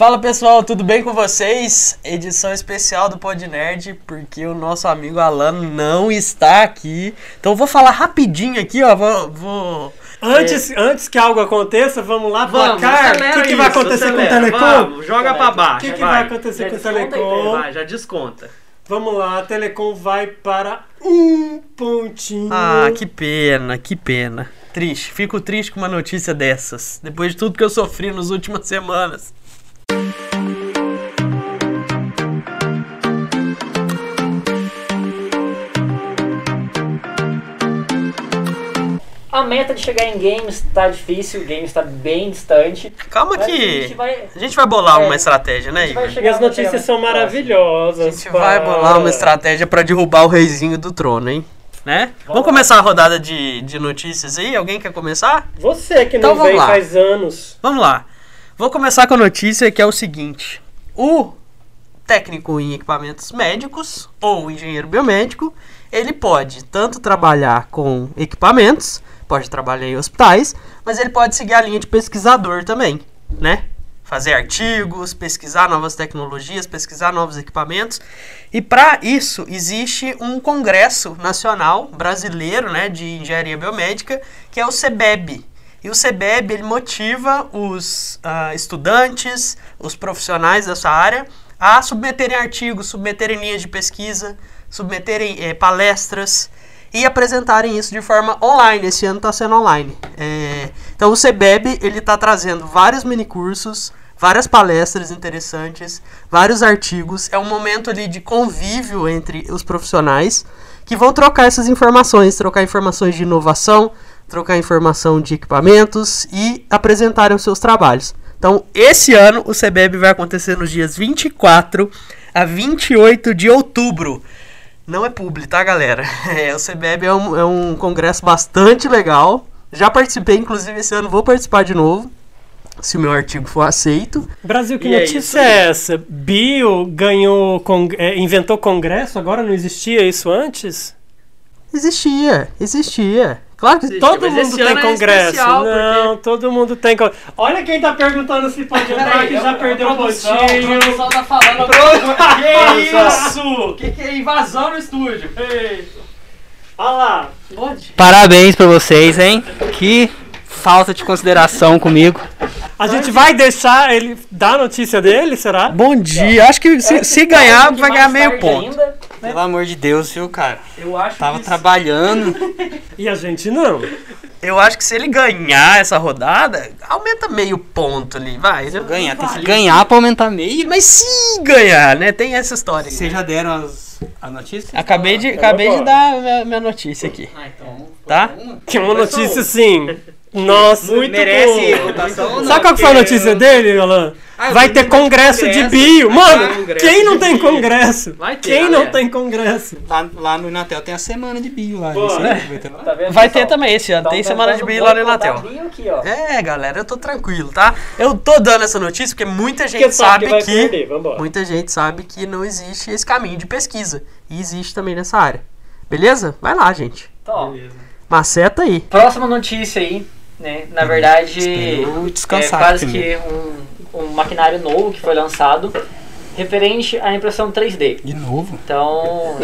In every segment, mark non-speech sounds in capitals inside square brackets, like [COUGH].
Fala pessoal, tudo bem com vocês? Edição especial do Pod Nerd, porque o nosso amigo Alan não está aqui. Então eu vou falar rapidinho aqui, ó. Vou. vou Antes, antes que algo aconteça, vamos lá, Vamos, placar. O que, que vai acontecer acelera. com o Telecom? Vamos, joga pra baixo. O que, que vai. vai acontecer Já com o aí, Telecom? Vai, já desconta. Vamos lá, a Telecom vai para um pontinho. Ah, que pena, que pena. Triste, fico triste com uma notícia dessas. Depois de tudo que eu sofri nas últimas semanas. A meta de chegar em games tá difícil, o game está bem distante. Calma que a gente vai- a gente vai bolar É, uma estratégia, né, Igor? E as notícias são maravilhosas. A gente vai para- bolar uma estratégia pra derrubar o reizinho do trono, hein? Né? Vamos começar a rodada de, de notícias aí? Alguém quer começar? Você que Então não vamos vem lá. faz anos. Vamos lá. Vou começar com a notícia que é o seguinte: o técnico em equipamentos médicos ou engenheiro biomédico, ele pode tanto trabalhar com equipamentos, pode trabalhar em hospitais, mas ele pode seguir a linha de pesquisador também, né? Fazer artigos, pesquisar novas tecnologias, pesquisar novos equipamentos. E para isso existe um congresso nacional brasileiro, né, de engenharia biomédica, que é o CEBEB, e o CBEB ele motiva os ah, estudantes, os profissionais dessa área a submeterem artigos, submeterem linhas de pesquisa, submeterem eh, palestras e apresentarem isso de forma online. Esse ano está sendo online. É, então o CBEB ele está trazendo vários minicursos, várias palestras interessantes, vários artigos. É um momento ali de convívio entre os profissionais que vão trocar essas informações, trocar informações de inovação, trocar informação de equipamentos e apresentarem os seus trabalhos. Então, esse ano o CBEB vai acontecer nos dias 24 a 28 de outubro. Não é publi, tá, galera? [LAUGHS] É, o CBEB é um, é um congresso bastante legal. Já participei, inclusive esse ano vou participar de novo, se o meu artigo for aceito. Brasil, que E é notícia isso é, essa? Bill ganhou, cong- é, inventou congresso, agora não existia isso antes? Existia, existia. Claro que Existe, Todo mundo tem é congresso. especial, não, todo mundo tem congresso. Olha quem tá perguntando se pode entrar, que já perdeu o pontinho. tá falando [LAUGHS] Que isso? Que que é invasão no estúdio? Olha lá. Parabéns pra vocês, hein? Que falta de consideração comigo. A gente vai deixar ele dar a notícia dele, será? Bom dia. Acho que se, se ganhar, vai ganhar meio ponto. ainda, Pelo amor de Deus, viu, cara? eu acho Tava que trabalhando. [LAUGHS] E a gente não. Eu acho que se ele ganhar essa rodada, aumenta meio ponto ali, vai. Ganhar, tem que ganhar pra aumentar meio. Mas se ganhar, né? Tem essa história. aí. Vocês já deram as, as notícias? Acabei de, acabei de dar a minha, minha notícia aqui, Ah, então. tá? Que é uma notícia assim. Nossa, muito Merece votação ou não? Sabe qual que foi a notícia dele, Alan? Ah, Vai ter vi congresso de congresso, bio. Mano, congresso quem não tem congresso? Vai ter, Quem não tem congresso? Lá, lá no Inatel tem a semana de bio lá. Boa, Esse né? aí vai ter. Tá vendo, Vai ter também esse ano, Tão tem semana de bio lá no Inatel. aqui, ó. É, galera, eu tô tranquilo, tá? Eu tô dando essa notícia porque muita gente Porque sabe que vai que perder, muita gente sabe que não existe esse caminho de pesquisa e existe também nessa área. Beleza? Vai lá, gente. Então, ó, Maceta aí. próxima notícia aí, né? Na verdade, Esperou é quase que um, um maquinário novo que foi lançado referente à impressão 3D. De novo? Então,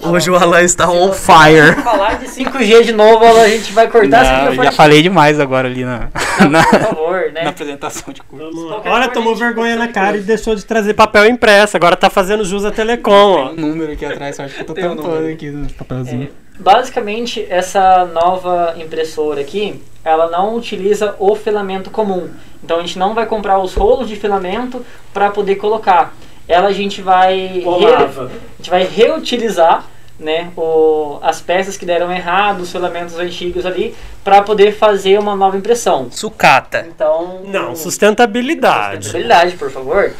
Hoje o Alan está on fire. falar de 5G de novo, a gente vai cortar Não, já falei demais agora ali na, na, Por favor, né? na apresentação de curso. Coisa tomou vergonha na cara e deixou de trazer papel impresso. Agora tá fazendo jus a Telecom, ó. Um número aqui atrás, só acho que eu tô Tem um tampando número. aqui no papelzinho. Basicamente, essa nova impressora aqui, ela não utiliza o filamento comum. Então a gente não vai comprar os rolos de filamento para poder colocar. Ela a gente vai Colava. a gente vai reutilizar né, o, as peças que deram errado, os filamentos antigos ali, para poder fazer uma nova impressão. Sucata. Então, Não, sustentabilidade. Sustentabilidade, por favor.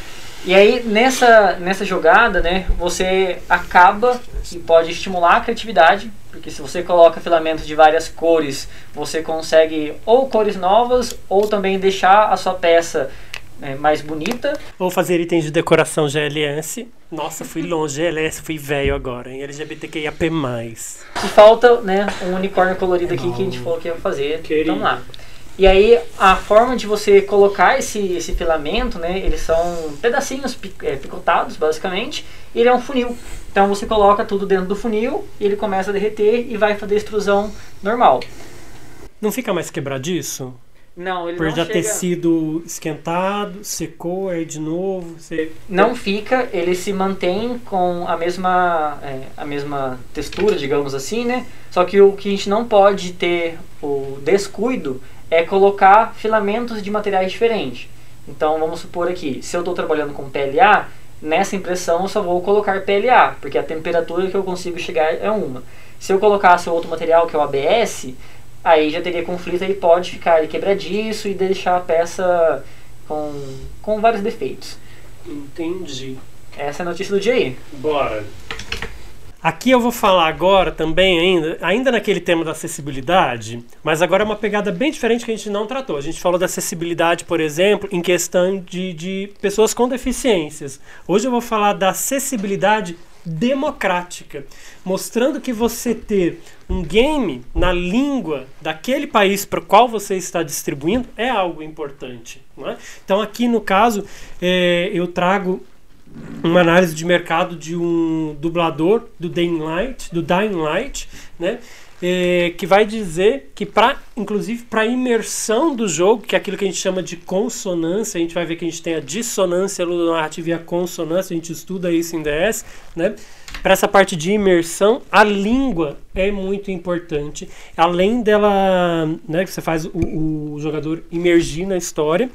E aí, nessa, nessa jogada, né, você acaba e pode estimular a criatividade, porque se você coloca filamentos de várias cores, você consegue ou cores novas, ou também deixar a sua peça né, mais bonita. Vou fazer itens de decoração GLS. Nossa, fui longe, GLS, fui velho agora, hein? LGBTQIAP+. E falta né, um unicórnio colorido aqui que a gente falou que ia fazer. Querido. Então lá. E aí a forma de você colocar esse, esse filamento, né, eles são pedacinhos é, picotados basicamente, e ele é um funil. Então você coloca tudo dentro do funil, e ele começa a derreter e vai fazer extrusão normal. Não fica mais quebradiço? Não, ele Por não já ter chega- sido esquentado, secou, aí de novo. Você... Não fica, ele se mantém com a mesma, é, a mesma textura, digamos assim, né? Só que o que a gente não pode ter o descuido é colocar filamentos de materiais diferentes. Então vamos supor aqui, se eu estou trabalhando com PLA, nessa impressão eu só vou colocar PLA, porque a temperatura que eu consigo chegar é uma. Se eu colocasse outro material que é o ABS, aí já teria conflito e pode ficar quebradiço e deixar a peça com, com vários defeitos. Entendi. Essa é a notícia do dia aí. Bora. Aqui eu vou falar agora também, ainda, ainda naquele tema da acessibilidade, mas agora é uma pegada bem diferente que a gente não tratou. A gente falou da acessibilidade, por exemplo, em questão de, de pessoas com deficiências. Hoje eu vou falar da acessibilidade democrática, mostrando que você ter um game na língua daquele país para o qual você está distribuindo é algo importante. É? Então aqui no caso eh, eu trago uma análise de mercado de um dublador do Dying Light, do Dying Light, né? eh, que vai dizer que para inclusive para imersão do jogo, que é aquilo que a gente chama de consonância, a gente vai ver que a gente tem a dissonância ludonarrativa e a consonância, a gente estuda isso em DS, né? Para essa parte de imersão, a língua é muito importante. Além dela, né, que você faz o, o jogador imergir na história.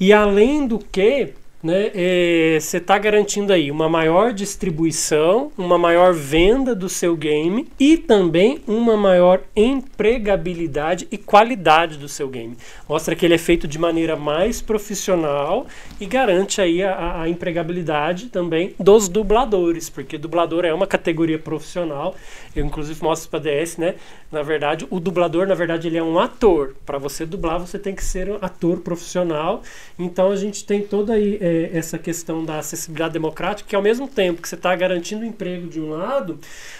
E além do que, né, é, você está garantindo aí uma maior distribuição, uma maior venda do seu game e também uma maior empregabilidade e qualidade do seu game. Mostra que ele é feito de maneira mais profissional e garante aí a, a empregabilidade também dos dubladores, porque dublador é uma categoria profissional. Eu inclusive mostro para DS, né? Na verdade, o dublador, na verdade, ele é um ator. Para você dublar, você tem que ser um ator profissional. Então a gente tem toda aí é, essa questão da acessibilidade democrática, que ao mesmo tempo que você está garantindo emprego de um lado,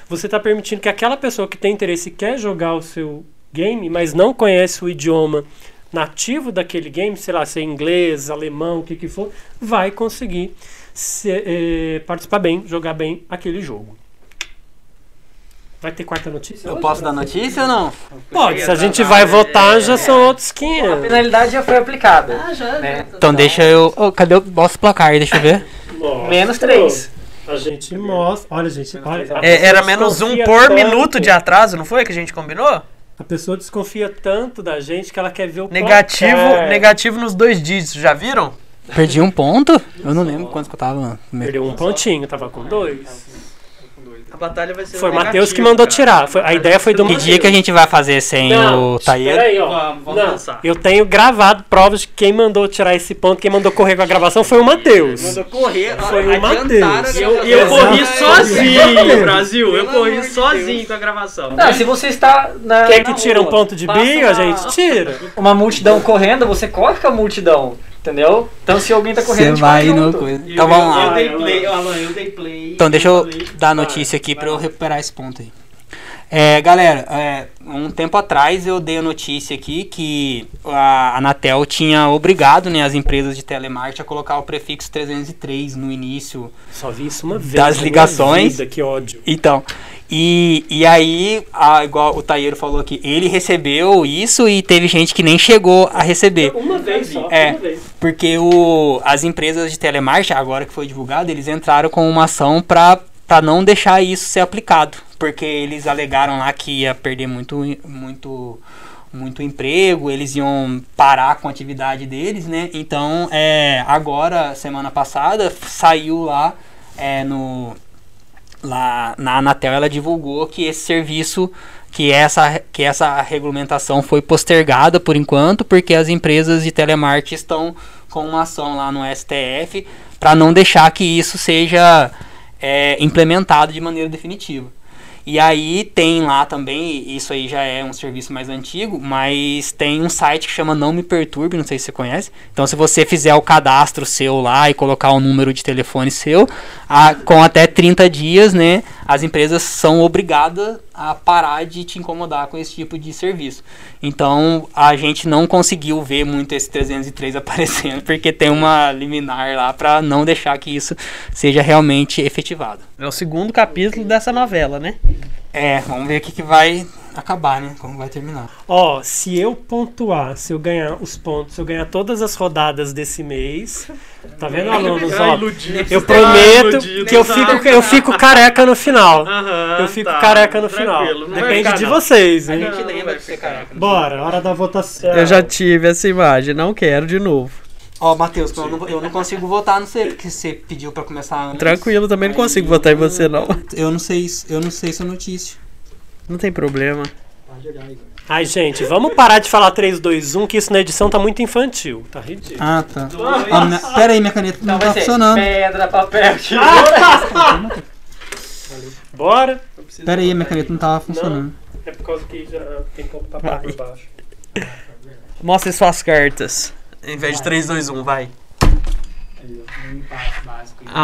você está permitindo que aquela pessoa que tem interesse e quer jogar o seu game, mas não conhece o idioma nativo daquele game, sei lá, se é inglês, alemão, o que que for, vai conseguir se- eh, participar bem, jogar bem aquele jogo. Vai ter quarta notícia? Eu hoje, posso dar notícia ou não? Pode, se a gente vai votar, já são outros A 500. penalidade já foi aplicada. né? Então deixa eu. Ô, cadê o nosso placar aí? Deixa eu ver. Nossa. Menos três. A gente mostra. Olha, gente, olha. a É, era menos um por tanto- minuto de atraso, não foi que a gente combinou? A pessoa desconfia tanto da gente que ela quer ver o Negativo, placar. negativo nos dois dígitos, já viram? Perdi um ponto? Eu não lembro quantos que eu tava. Perdeu um pontinho, tava com dois. A batalha vai ser Foi o Matheus que mandou cara. tirar. Foi- a ideia foi do Que dia que a gente vai fazer sem o Taíra? Peraí, ó. Vamos, vamos Não, lançar. eu tenho gravado provas de que quem mandou tirar esse ponto, quem mandou correr com a gravação foi o Matheus. Mandou correr, Foi o Matheus. E eu- eu corri Exato. sozinho, Brasil. Eu corri sozinho Deus. com a gravação. Não, se você está na. Quer na que tira um ponto de bio, a gente tira. Uma multidão correndo, você corre com a multidão. Entendeu? Então se alguém tá correndo, Você vai no. Eu- Então vamos Eu lá. dei play, Alan, eu dei play. Então deixa eu dar a notícia aqui vai pra eu lá. recuperar esse ponto aí. É, galera, é, um tempo atrás eu dei a notícia aqui que a Anatel tinha obrigado né, as empresas de telemarketing a colocar o prefixo 303 no início Só vi isso uma vez. Das ligações. vida, que ódio. Então, e, e aí, a- igual o Taieiro falou aqui, ele recebeu isso e teve gente que nem chegou a receber. Uma vez só, É. uma vez. Porque o, as empresas de telemarketing, agora que foi divulgado, eles entraram com uma ação para não deixar isso ser aplicado. Porque eles alegaram lá que ia perder muito, muito, muito emprego, eles iam parar com a atividade deles, né? Então, é, agora, semana passada, saiu lá é, no, lá na Anatel ela divulgou que esse serviço que essa, que essa regulamentação foi postergada por enquanto porque as empresas de telemarketing estão com uma ação lá no STF para não deixar que isso seja é, implementado de maneira definitiva. E aí tem lá também, isso aí já é um serviço mais antigo, mas tem um site que chama Não Me Perturbe, não sei se você conhece. Então se você fizer o cadastro seu lá e colocar o número de telefone seu, a- com até 30 dias, né, as empresas são obrigadas a parar de te incomodar com esse tipo de serviço. Então a gente não conseguiu ver muito esse 303 [LAUGHS] aparecendo, porque tem uma liminar lá para não deixar que isso seja realmente efetivado. É o segundo capítulo dessa novela, né? É, vamos ver o que, que vai acabar, né? Como vai terminar. Ó, se eu pontuar, se eu ganhar os pontos, se eu ganhar todas as rodadas desse mês, tá vendo, alunos? [LAUGHS] Ó, eu prometo que eu fico, eu fico careca no final. Eu fico careca no final. Depende de vocês, hein? lembra de ser careca. Bora, hora da votação. Eu já tive essa imagem, não quero de novo. Ó, Matheus, eu não, eu não consigo votar no você, porque você pediu pra começar antes. Tranquilo, também não consigo votar em você, não. Eu não sei, eu não sei sua notícia. Não tem problema. Ai, gente, vamos parar de falar 3, 2, 1, que isso na edição tá muito infantil. Tá ridículo. Ah, tá. Ó, minha- pera aí, minha caneta não Então tá ser funcionando. pedra, papel, [LAUGHS] tesoura. Bora. Pera aí, minha caneta não tava funcionando. É por causa que já tem pouco papel por baixo. Mostre suas cartas. Em vez de 3, 2, 1, vai.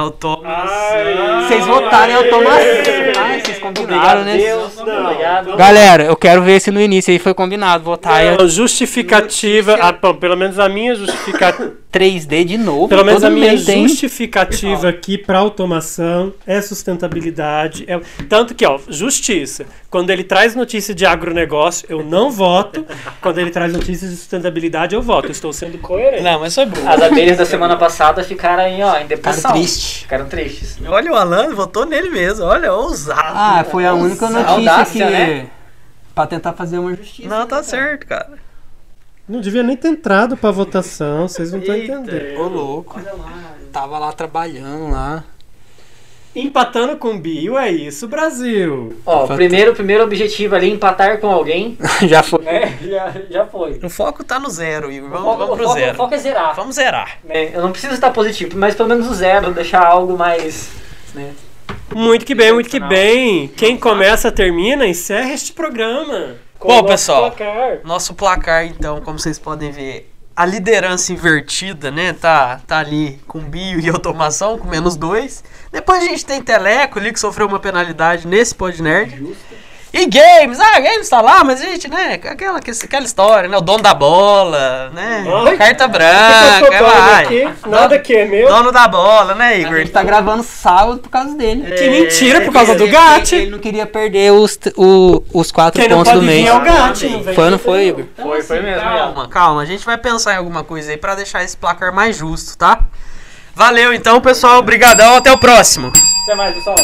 O Thomas. Ai. Vocês votaram, eu tomo Ai, vocês combinaram, né? Deus, Não. Galera, eu quero ver se no início aí foi combinado votar Não, justificativa, ah, bom, pelo menos a minha justificativa, [LAUGHS] 3D de novo. pelo menos a minha justificativa aqui para automação é sustentabilidade, é- tanto que ó, justiça. Quando ele traz notícia de agronegócio, eu não voto. Quando ele traz notícias de sustentabilidade, eu voto. Eu estou sendo coerente. Não, mas foi bom. As abelhas da semana passada ficaram aí, ó, em depressão. Cara triste. Ficaram tristes. Olha o Alan, votou nele mesmo. Olha, ousado. Ah, foi a única notícia Audácia, que. né? Pra tentar fazer uma justiça. Não, tá certo, cara. Não devia nem ter entrado para votação, vocês não estão entendendo. Ô, louco. Tava lá trabalhando lá. Empatando com o Bio, é isso, Brasil. Ó, Fato. primeiro, primeiro objetivo ali, empatar com alguém. [LAUGHS] Já foi. né? Já, já foi. O foco tá no zero, Igor. O Vamos, foco, vamos o pro foco- o zero. foco é zerar. Vamos zerar. né? Eu não preciso estar positivo, mas pelo menos o zero, deixar algo mais. Né? Muito que bem, muito que bem. Quem começa, termina, encerra este programa. Com Bom, o nosso pessoal. placar. Nosso placar, então, como vocês podem ver, a liderança invertida, né? Tá, tá ali com bio e automação, com menos dois. Depois a gente tem Teleco ali, que sofreu uma penalidade nesse Podnerd. E Games, ah, Games tá lá, mas a gente, né, aquela, aquela história, né? O dono da bola, né? Ai, Carta Eu branca, sou dono vai. aqui, nada que é meu. Dono da bola, né, A Igor? gente tá gravando sábado por causa dele. Que mentira, por causa do Gatti. Ele não queria perder os, o- os quatro Quem não pontos do pode vir mês. é o Gatti. não Foi não foi. Igor? Foi, foi mesmo. Ian. Calma, calma, a gente vai pensar em alguma coisa aí pra deixar esse placar mais justo, tá? Valeu então, pessoal, obrigadão, até o próximo. Até mais, pessoal.